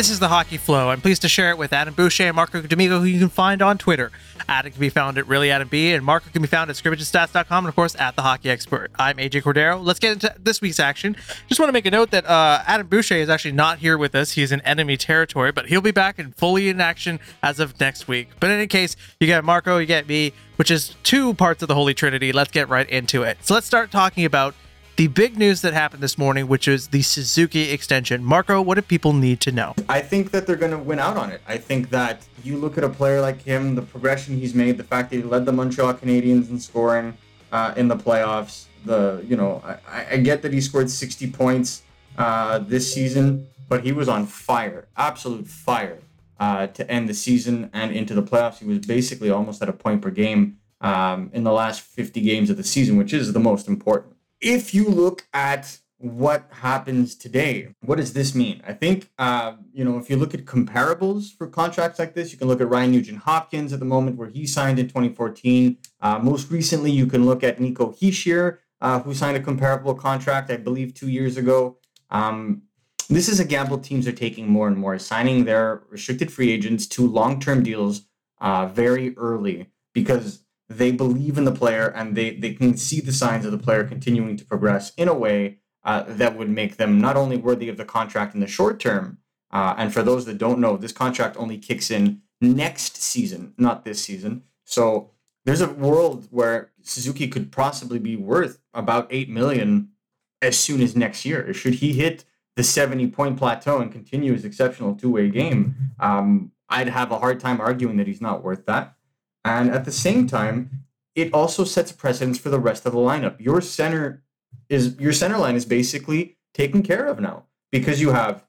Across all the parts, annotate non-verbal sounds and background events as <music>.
This is the Hockey Flow. I'm pleased to share it with Adam Boucher and Marco D'Amico, who you can find on Twitter. Adam can be found at ReallyAdamB, and Marco can be found at scrimmagestats.com, and of course at the Hockey Expert. I'm AJ Cordeiro. Let's get into this week's action. Just want to make a note that uh, Adam Boucher is actually not here with us. He's in enemy territory, but he'll be back and fully in action as of next week. But in any case, you get Marco, you get me, which is two parts of the Holy Trinity. Let's get right into it. So let's start talking about the big news that happened this morning, which is the Suzuki extension. Marco, what do people need to know? I think that they're going to win out on it. I think that you look at a player like him, the progression he's made, the fact that he led the Montreal Canadiens in scoring uh, in the playoffs. The you know, I, I, get that he scored 60 points uh, this season, but he was on fire, absolute fire uh, to end the season and into the playoffs. He was basically almost at a point per game um, in the last 50 games of the season, which is the most important if you look at what happens today, what does this mean? I think, uh, you know, if you look at comparables for contracts like this, you can look at Ryan Nugent Hopkins at the moment where he signed in 2014. Uh, most recently, you can look at Nico Hischier, uh, who signed a comparable contract, I believe, two years ago. Um, this is a gamble teams are taking more and more, signing their restricted free agents to long term deals uh, very early because they believe in the player and they, they can see the signs of the player continuing to progress in a way uh, that would make them not only worthy of the contract in the short term, uh, and for those that don't know, this contract only kicks in next season, not this season. So there's a world where Suzuki could possibly be worth about eight million as soon as next year. Should he hit the 70 point plateau and continue his exceptional two way game, um, I'd have a hard time arguing that he's not worth that. And at the same time, it also sets precedence for the rest of the lineup. Your center is your center line is basically taken care of now because you have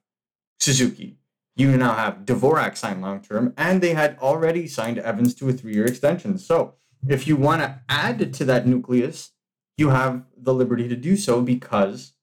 Suzuki. You now have Dvorak signed long term, and they had already signed Evans to a three year extension. So if you want to add to that nucleus, you have the liberty to do so because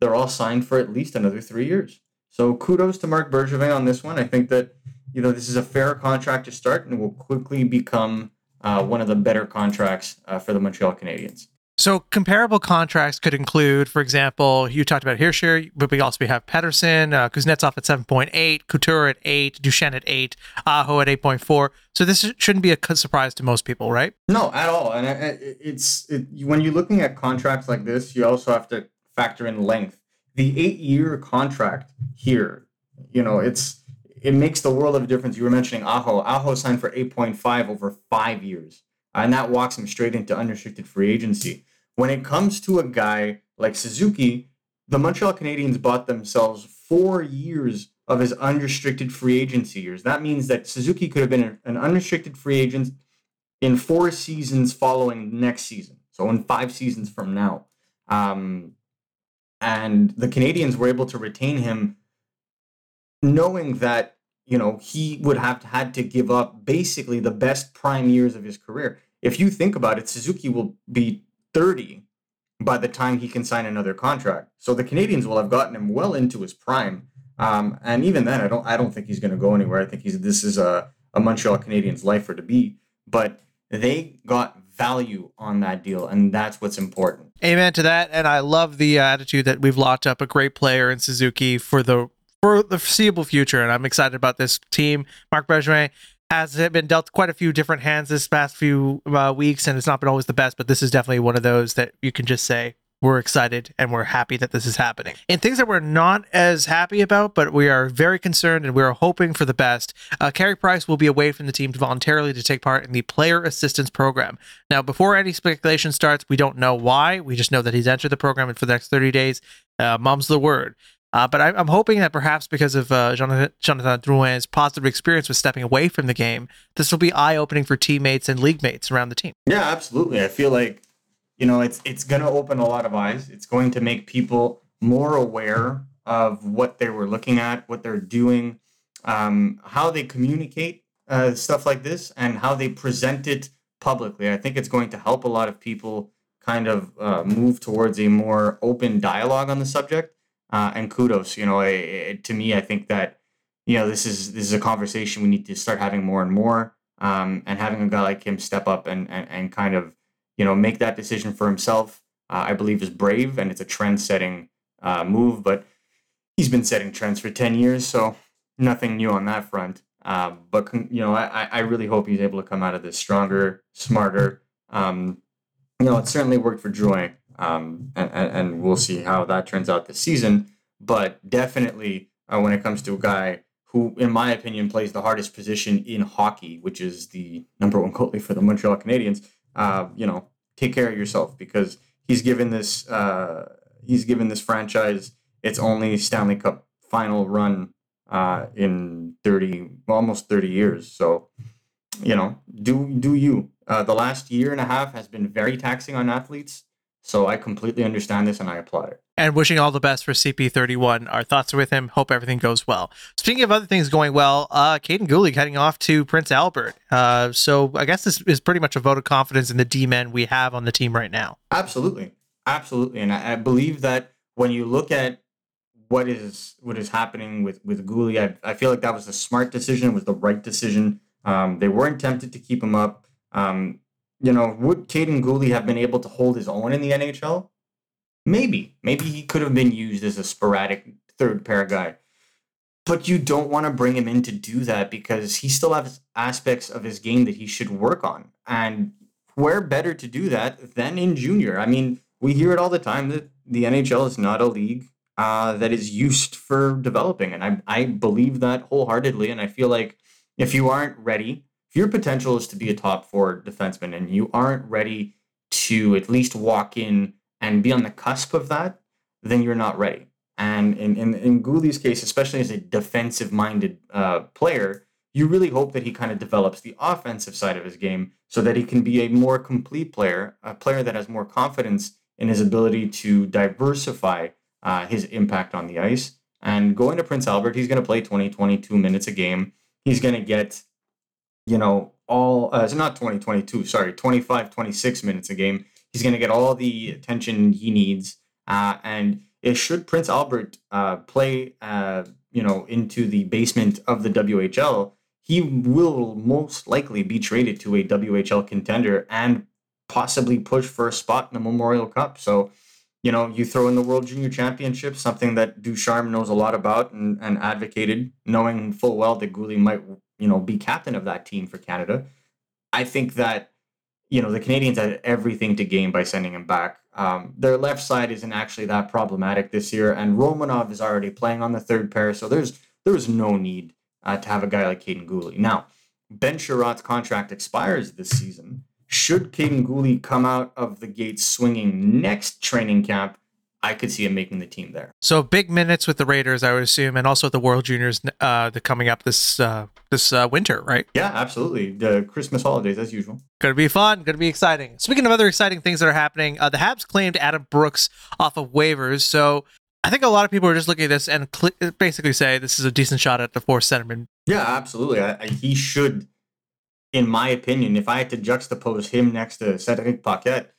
they're all signed for at least another three years. So kudos to Mark Bergevin on this one. I think that you know, this is a fair contract to start and will quickly become uh, one of the better contracts uh, for the Montreal Canadiens. So comparable contracts could include, for example, you talked about Hischier, but we also have Pettersson, uh, Kuznetsov at 7.8, Couture at 8, Duchene at 8, Aho at 8.4. So this shouldn't be a surprise to most people, right? No, at all. And it's it, when you're looking at contracts like this, you also have to factor in length. The eight-year contract here, you know, it's it makes the world of a difference. You were mentioning Aho. Aho signed for 8.5 over five years, and that walks him straight into unrestricted free agency. When it comes to a guy like Suzuki, the Montreal Canadiens bought themselves four years of his unrestricted free agency years. That means that Suzuki could have been an unrestricted free agent in four seasons following next season. So in five seasons from now. Um, and the Canadiens were able to retain him knowing that you know, he would have had to give up basically the best prime years of his career. If you think about it, Suzuki will be 30 by the time he can sign another contract. So the Canadiens will have gotten him well into his prime. Um, and even then, I don't I don't think he's going to go anywhere. I think he's this is a, a Montreal Canadiens lifer to be. But they got value on that deal, and that's what's important. Amen to that. And I love the attitude that we've locked up a great player in Suzuki for the for the foreseeable future. And I'm excited about this team. Mark Bergevin has been dealt quite a few different hands this past few uh, weeks, and it's not been always the best, but this is definitely one of those that you can just say, we're excited and we're happy that this is happening. And things that we're not as happy about, but we are very concerned and we're hoping for the best. Uh, Carey Price will be away from the team voluntarily to take part in the player assistance program. Now, before any speculation starts, we don't know why. We just know that he's entered the program and for the next 30 days, uh, mom's the word. Uh, but I, am hoping that perhaps because of uh, Jonathan, Jonathan Drouin's positive experience with stepping away from the game, this will be eye opening for teammates and league mates around the team. Yeah, absolutely. I feel like you know it's it's going to open a lot of eyes. It's going to make people more aware of what they were looking at, what they're doing, um, how they communicate uh, stuff like this, and how they present it publicly. I think it's going to help a lot of people kind of uh, move towards a more open dialogue on the subject uh, and kudos. You know, it, it, to me, I think that you know this is this is a conversation we need to start having more and more, um, and having a guy like him step up and, and and kind of you know make that decision for himself. Uh, I believe is brave and it's a trend setting uh, move, but he's been setting trends for ten years, so nothing new on that front. Uh, but you know, I, I really hope he's able to come out of this stronger, smarter. Um, you know, it certainly worked for Drouin, um, and, and we'll see how that turns out this season. But definitely, uh, when it comes to a guy who, in my opinion, plays the hardest position in hockey, which is the number one <laughs> goalie for the Montreal Canadiens, uh, you know, take care of yourself because he's given this uh, he's given this franchise its only Stanley Cup final run uh, in 30 almost 30 years. So you know do do you. Uh, the last year and a half has been very taxing on athletes so i completely understand this and i applaud it and wishing all the best for cp31 our thoughts are with him hope everything goes well speaking of other things going well uh Kaiden Guhle heading off to prince albert uh so i guess this is pretty much a vote of confidence in the d-men we have on the team right now absolutely absolutely and i, I believe that when you look at what is what is happening with with Guhle. I, I feel like that was a smart decision. It was the right decision. Um, they weren't tempted to keep him up. Um, you know, would Kaiden Guhle have been able to hold his own in the NHL? Maybe. Maybe he could have been used as a sporadic third pair guy. But you don't want to bring him in to do that because he still has aspects of his game that he should work on. And where better to do that than in junior? I mean, we hear it all the time that the NHL is not a league uh, that is used for developing. And I, I believe that wholeheartedly. And I feel like if you aren't ready, your potential is to be a top four defenseman and you aren't ready to at least walk in and be on the cusp of that, then you're not ready. And in, in, in Guhle's case, especially as a defensive minded uh, player, you really hope that he kind of develops the offensive side of his game so that he can be a more complete player, a player that has more confidence in his ability to diversify uh, his impact on the ice. And going to Prince Albert, he's going to play 20, 22 minutes a game. He's going to get, you know, all, uh, it's not 20, 22, sorry, 25, 26 minutes a game. He's going to get all the attention he needs. Uh, and it should Prince Albert uh, play, uh, you know, into the basement of the WHL, he will most likely be traded to a WHL contender and possibly push for a spot in the Memorial Cup. So, you know, you throw in the World Junior Championship, something that Ducharme knows a lot about and, and advocated, knowing full well that Guhle might, you know, be captain of that team for Canada. I think that, you know, the Canadiens had everything to gain by sending him back. Um, their left side isn't actually that problematic this year, and Romanov is already playing on the third pair, so there's there's no need uh, to have a guy like Kaiden Guhle. Now, Ben Chiarot's contract expires this season, should Kaiden Guhle come out of the gates swinging next training camp, I could see him making the team there. So big minutes with the Raiders, I would assume, and also the World Juniors, uh, the coming up this uh, this uh, winter, right? Yeah, absolutely. The Christmas holidays, as usual. Going to be fun. Going to be exciting. Speaking of other exciting things that are happening, uh, the Habs claimed Adam Brooks off of waivers. So I think a lot of people are just looking at this and cl- basically say this is a decent shot at the fourth centerman. Yeah, absolutely. I, I, he should in my opinion, if I had to juxtapose him next to Cedric Paquette,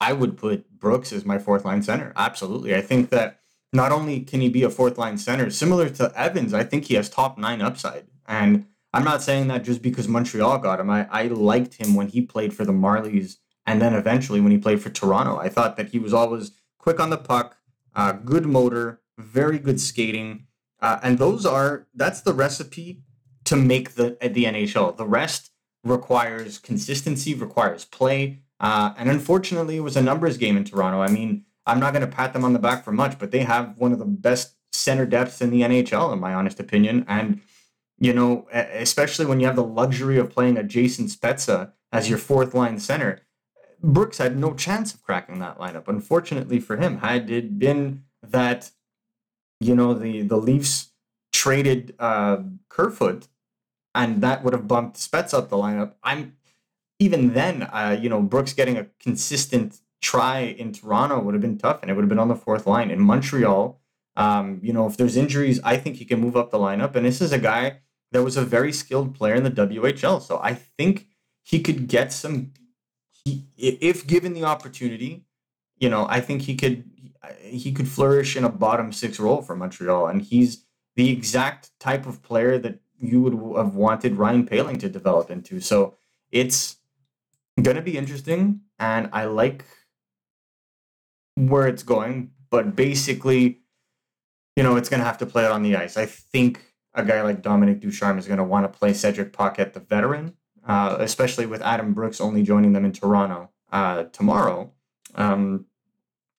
I would put Brooks as my fourth line center. Absolutely. I think that not only can he be a fourth line center, similar to Evans, I think he has top nine upside. And I'm not saying that just because Montreal got him. I, I liked him when he played for the Marlies and then eventually when he played for Toronto. I thought that he was always quick on the puck, uh, good motor, very good skating. Uh, and those are, that's the recipe to make the, the NHL. The rest requires consistency, requires play. Uh, and unfortunately, it was a numbers game in Toronto. I mean, I'm not going to pat them on the back for much, but they have one of the best center depths in the NHL, in my honest opinion. And, you know, especially when you have the luxury of playing a Jason Spezza as your fourth line center, Brooks had no chance of cracking that lineup. Unfortunately for him, had it been that, you know, the, the Leafs traded uh, Kerfoot and that would have bumped Spets up the lineup. I'm even then, uh, you know, Brooks getting a consistent try in Toronto would have been tough, and it would have been on the fourth line in Montreal. Um, you know, if there's injuries, I think he can move up the lineup. And this is a guy that was a very skilled player in the WHL, so I think he could get some. He, if given the opportunity, you know, I think he could he could flourish in a bottom six role for Montreal, and he's the exact type of player that you would have wanted Ryan Poehling to develop into. So it's going to be interesting, and I like where it's going. But basically, you know, it's going to have to play out on the ice. I think a guy like Dominique Ducharme is going to want to play Cedric Paquette, the veteran, uh, especially with Adam Brooks only joining them in Toronto uh, tomorrow. Um,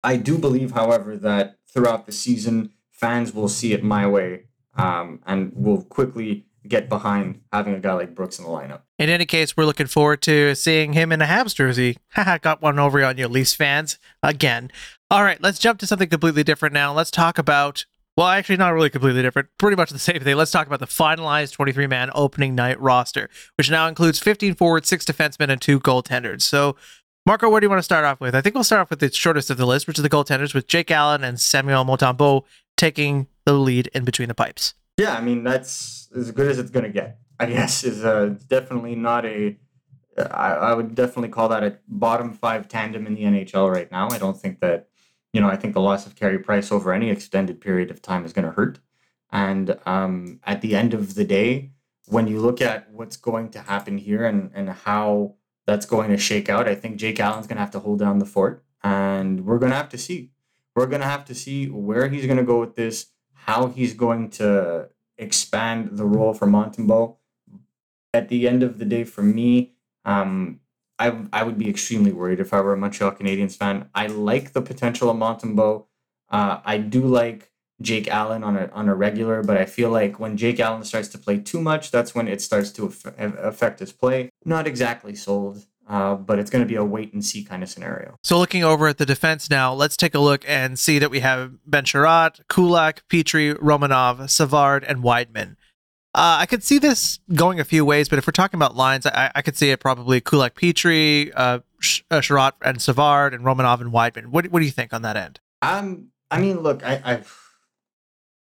I do believe, however, that throughout the season, fans will see it my way um, and will quickly get behind having a guy like Brooks in the lineup. In any case, we're looking forward to seeing him in a Habs jersey. Haha, got one over on you, Leafs fans, again. All right, let's jump to something completely different now. Let's talk about, well, actually, not really completely different, pretty much the same thing. Let's talk about the finalized 23 man opening night roster, which now includes 15 forwards, six defensemen, and two goaltenders. So, Marco, where do you want to start off with? I think we'll start off with the shortest of the list, which is the goaltenders, with Jake Allen and Samuel Montembeault taking the lead in between the pipes. Yeah, I mean that's as good as it's gonna get. I <laughs> guess is uh, definitely not a. I, I would definitely call that a bottom five tandem in the NHL right now. I don't think that, you know, I think the loss of Carey Price over any extended period of time is going to hurt. And um, at the end of the day, when you look at what's going to happen here and and how that's going to shake out, I think Jake Allen's going to have to hold down the fort, and we're going to have to see. We're going to have to see where he's going to go with this, how he's going to expand the role for Montembeault. At the end of the day, for me, um, I I would be extremely worried if I were a Montreal Canadiens fan. I like the potential of Montembeault. Uh, I do like Jake Allen on a on a regular, but I feel like when Jake Allen starts to play too much, that's when it starts to affect his play. Not exactly sold. Uh, but it's going to be a wait and see kind of scenario. So looking over at the defense now, let's take a look and see that we have Ben Chiarot, Kulak, Petry, Romanov, Savard, and Wideman. Uh, I could see this going a few ways, but if we're talking about lines, I, I could see it probably Kulak, Petry, uh, Chiarot, and Savard, and Romanov and Wideman. What, what do you think on that end? Um, I mean, look, I, I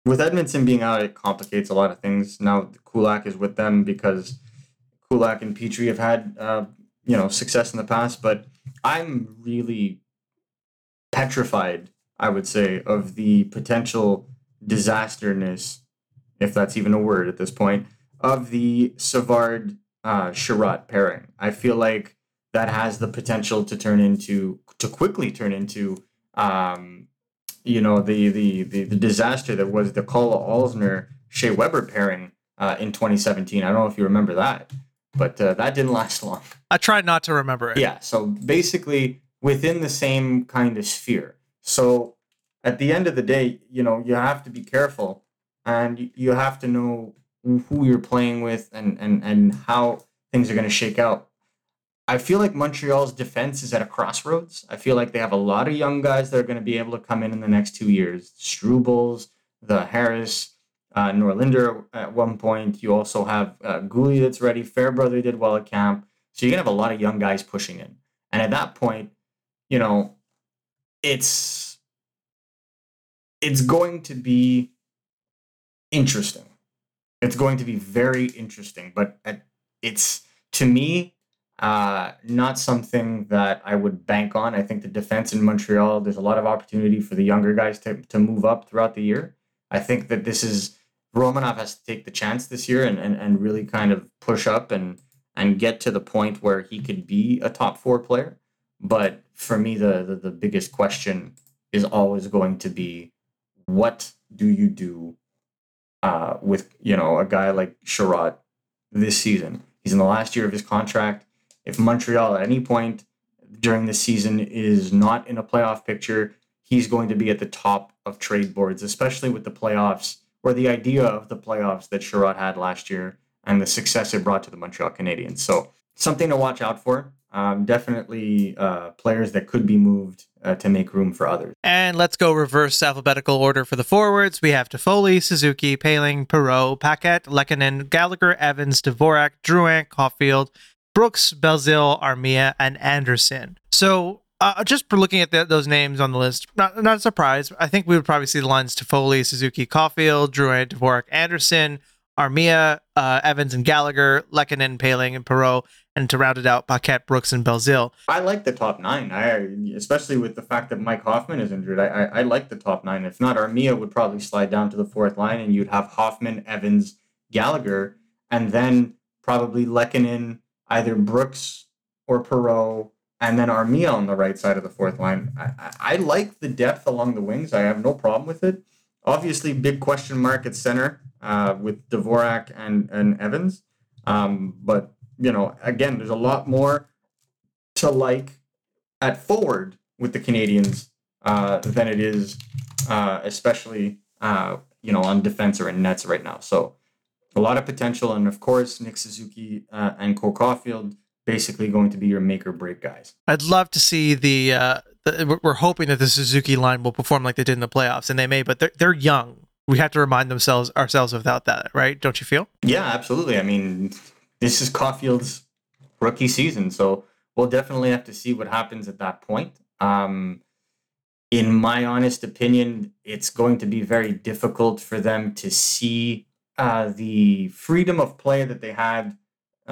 with Edmundson being out, it complicates a lot of things. Now Kulak is with them because Kulak and Petry have had uh, you know success in the past, but I'm really petrified. I would say of the potential disasterness, if that's even a word at this point, of the Savard uh, Chiarot pairing. I feel like that has the potential to turn into to quickly turn into um, you know the, the the the disaster that was the Karl Alzner Shea Weber pairing uh, in 2017. I don't know if you remember that, but uh, that didn't last long. I tried not to remember it. Yeah, so basically within the same kind of sphere. So at the end of the day, you know, you have to be careful and you have to know who you're playing with and and and how things are going to shake out. I feel like Montreal's defense is at a crossroads. I feel like they have a lot of young guys that are going to be able to come in in the next two years. Strubles, the Harris, uh, Norlinder at one point. You also have uh, Guhle that's ready. Fairbrother did well at camp. So you're going to have a lot of young guys pushing in. And at that point, you know, it's it's going to be interesting. It's going to be very interesting, but it's to me uh, not something that I would bank on. I think the defense in Montreal, there's a lot of opportunity for the younger guys to, to move up throughout the year. I think that this is Romanov has to take the chance this year and, and, and really kind of push up and and get to the point where he could be a top four player. But for me, the, the, the biggest question is always going to be what do you do uh, with you know a guy like Chiarot this season? He's in the last year of his contract if Montreal at any point during the season is not in a playoff picture, he's going to be at the top of trade boards, especially with the playoffs or the idea of the playoffs that Chiarot had last year and the success it brought to the Montreal Canadiens. So something to watch out for. Um, definitely uh, players that could be moved uh, to make room for others. And let's go reverse alphabetical order for the forwards. We have Toffoli, Suzuki, Poehling, Perreault, Paquette, Lehkonen, Gallagher, Evans, Dvorak, Drouin, Caufield, Brooks, Belzile, Armia, and Anderson. So uh, just for looking at the, those names on the list, not, not a surprise. I think we would probably see the lines Toffoli, Suzuki, Caufield, Drouin, Dvorak, Anderson, Armia, uh, Evans, and Gallagher, Lehkonen, Poehling, and Perreault, and to round it out, Paquette, Brooks, and Belzile. I like the top nine. I especially with the fact that Mike Hoffman is injured. I, I, I like the top nine. If not, Armia would probably slide down to the fourth line, and you'd have Hoffman, Evans, Gallagher, and then probably Lehkonen, either Brooks or Perreault, and then Armia on the right side of the fourth line. I, I, like the depth along the wings. I have no problem with it. obviously big question mark at center uh, with Dvorak and and Evans. Um, but you know, again, there's a lot more to like at forward with the Canadiens uh, than it is, uh, especially uh, you know on defense or in nets right now. So a lot of potential, and of course Nick Suzuki uh, and Cole Caufield basically going to be your make or break guys. I'd love to see the, uh, the. We're hoping that the Suzuki line will perform like they did in the playoffs, and they may, but they're they're young. We have to remind themselves ourselves without that, right? Don't you feel? Yeah, absolutely. I mean, this is Caufield's rookie season, so we'll definitely have to see what happens at that point. Um, in my honest opinion, it's going to be very difficult for them to see uh, the freedom of play that they had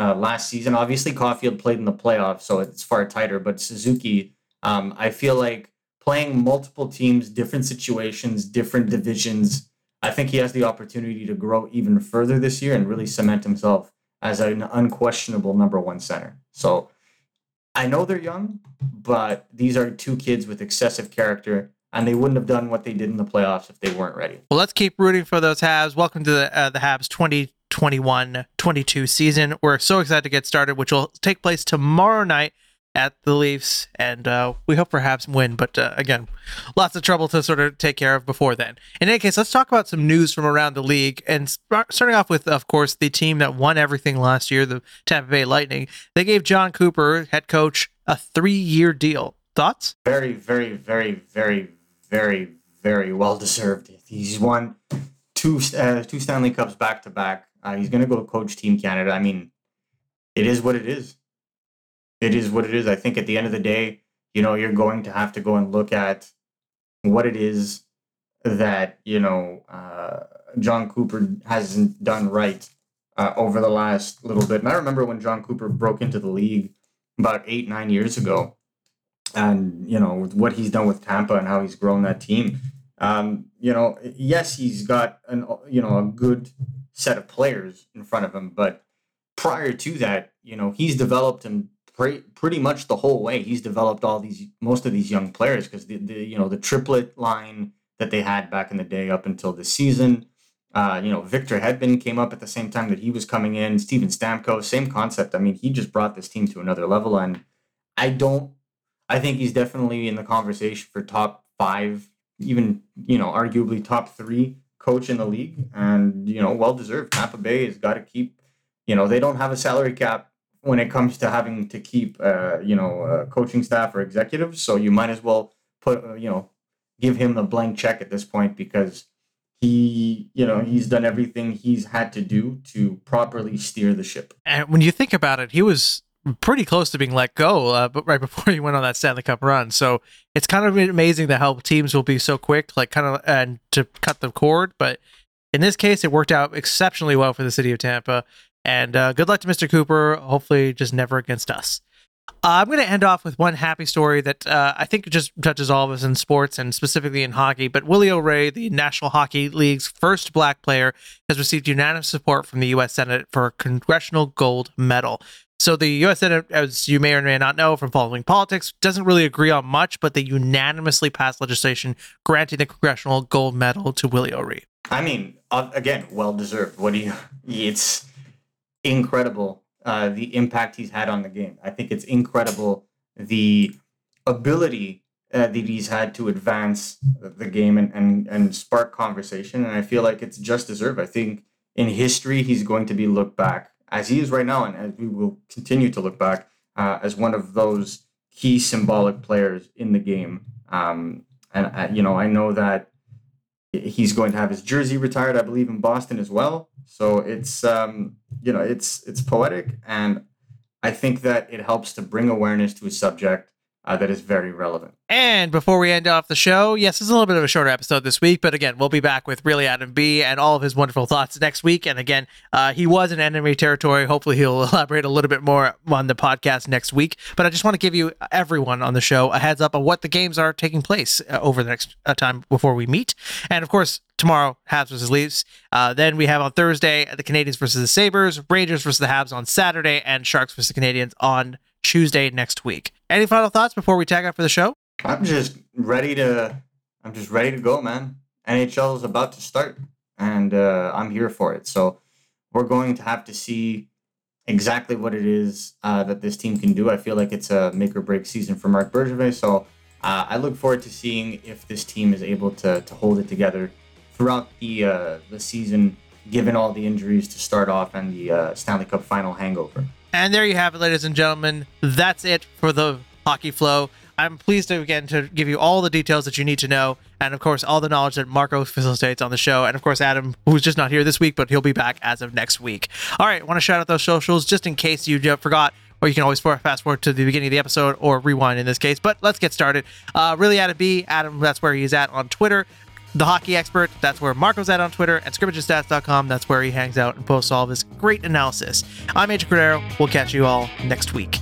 uh, last season. Obviously, Caufield played in the playoffs, so it's far tighter. But Suzuki, um, I feel like playing multiple teams, different situations, different divisions. I think he has the opportunity to grow even further this year and really cement himself as an unquestionable number one center. So I know they're young, but these are two kids with excessive character, and they wouldn't have done what they did in the playoffs if they weren't ready. Well, let's keep rooting for those Habs. Welcome to the uh, the Habs 2021 22 season. We're so excited to get started, which will take place tomorrow night at the Leafs, and uh, we hope perhaps win. But uh, again, lots of trouble to sort of take care of before then. In any case, let's talk about some news from around the league, and starting off with, of course, the team that won everything last year, the Tampa Bay Lightning. They gave Jon Cooper, head coach, a three-year deal. Thoughts? Very, very, very, very, very, very well deserved. He's won two uh, two Stanley Cups back to back. Uh, he's going to go coach Team Canada. I mean, it is what it is it is what it is. I think at the end of the day, you know, you're going to have to go and look at what it is that you know uh, Jon Cooper hasn't done right uh, over the last little bit. And I remember when Jon Cooper broke into the league about eight nine years ago, and you know what he's done with Tampa and how he's grown that team. Um, you know, yes, he's got an you know a good set of players in front of him, but prior to that, you know, he's developed him pretty, pretty much the whole way. He's developed all these most of these young players because the, the you know the triplet line that they had back in the day up until this season. Uh, you know, Victor Hedman came up at the same time that he was coming in. Steven Stamkos, same concept. I mean, he just brought this team to another level, and I don't. I think he's definitely in the conversation for top five, even you know, arguably top three coach in the league, and you know, well deserved. Tampa Bay has got to keep. You know, they don't have a salary cap when it comes to having to keep uh, you know uh, coaching staff or executives. So you might as well put uh, you know give him the blank check at this point because he you know he's done everything he's had to do to properly steer the ship. And when you think about it, he was pretty close to being let go, uh, but right <laughs> before he went on that Stanley Cup run. So it's kind of amazing that how teams will be so quick, like kind of and to cut the cord. But in this case, it worked out exceptionally well for the city of Tampa. And uh, good luck to Mr. Cooper. Hopefully, just never against us. Uh, I'm going to end off with one happy story that uh, I think just touches all of us in sports and specifically in hockey. But Willie O'Ree, the National Hockey League's first black player, has received unanimous support from the U.S. Senate for a Congressional Gold Medal. So the U.S. Senate, as you may or may not know from following politics, doesn't really agree on much, but they unanimously passed legislation granting the Congressional Gold Medal to Willie O'Ree. I mean, uh, again, well deserved. What do you? It's incredible uh, the impact he's had on the game. I think it's incredible the ability uh, that he's had to advance the game and, and, and spark conversation. And I feel like it's just deserved. I think in history, he's going to be looked back as he is right now, and as we will continue to look back uh, as one of those key symbolic players in the game. Um, and, uh, you know, I know that he's going to have his jersey retired, I believe, in Boston as well. So it's um, you know it's it's poetic, and I think that it helps to bring awareness to a subject uh, that is very relevant. And before we end off the show, yes, it's a little bit of a shorter episode this week, but again, we'll be back with really Adam B and all of his wonderful thoughts next week. And again, uh, he was in enemy territory. Hopefully, he'll <laughs> elaborate a little bit more on the podcast next week. But I just want to give you everyone on the show a heads up on what the games are taking place uh, over the next uh, time before we meet. And of course, tomorrow, Habs versus Leafs. Uh, then we have on Thursday the Canadiens versus the Sabres, Rangers versus the Habs on Saturday, and Sharks versus the Canadiens on Tuesday next week. Any final thoughts before we tag out for the show? I'm just ready to. I'm just ready to go, man. NHL is about to start, and uh, I'm here for it. So we're going to have to see exactly what it is uh, that this team can do. I feel like it's a make or break season for Mark Bergevin. So uh, I look forward to seeing if this team is able to, to hold it together throughout the uh, the season, given all the injuries to start off and the uh, Stanley Cup final hangover. And there you have it, ladies and gentlemen. That's it for the hockey flow. I'm pleased to again to give you all the details that you need to know, and of course all the knowledge that Marco facilitates on the show, and of course Adam, who's just not here this week, but he'll be back as of next week. All right, want to shout out those socials just in case you forgot or you can always fast forward to the beginning of the episode or rewind in this case. But let's get started. Uh, really, Adam B. Adam, that's where he's at on Twitter. The Hockey Expert, that's where Marco's at on Twitter. And scrimmagestats.com, that's where he hangs out and posts all of his great analysis. I'm AJ Cordeiro. We'll catch you all next week.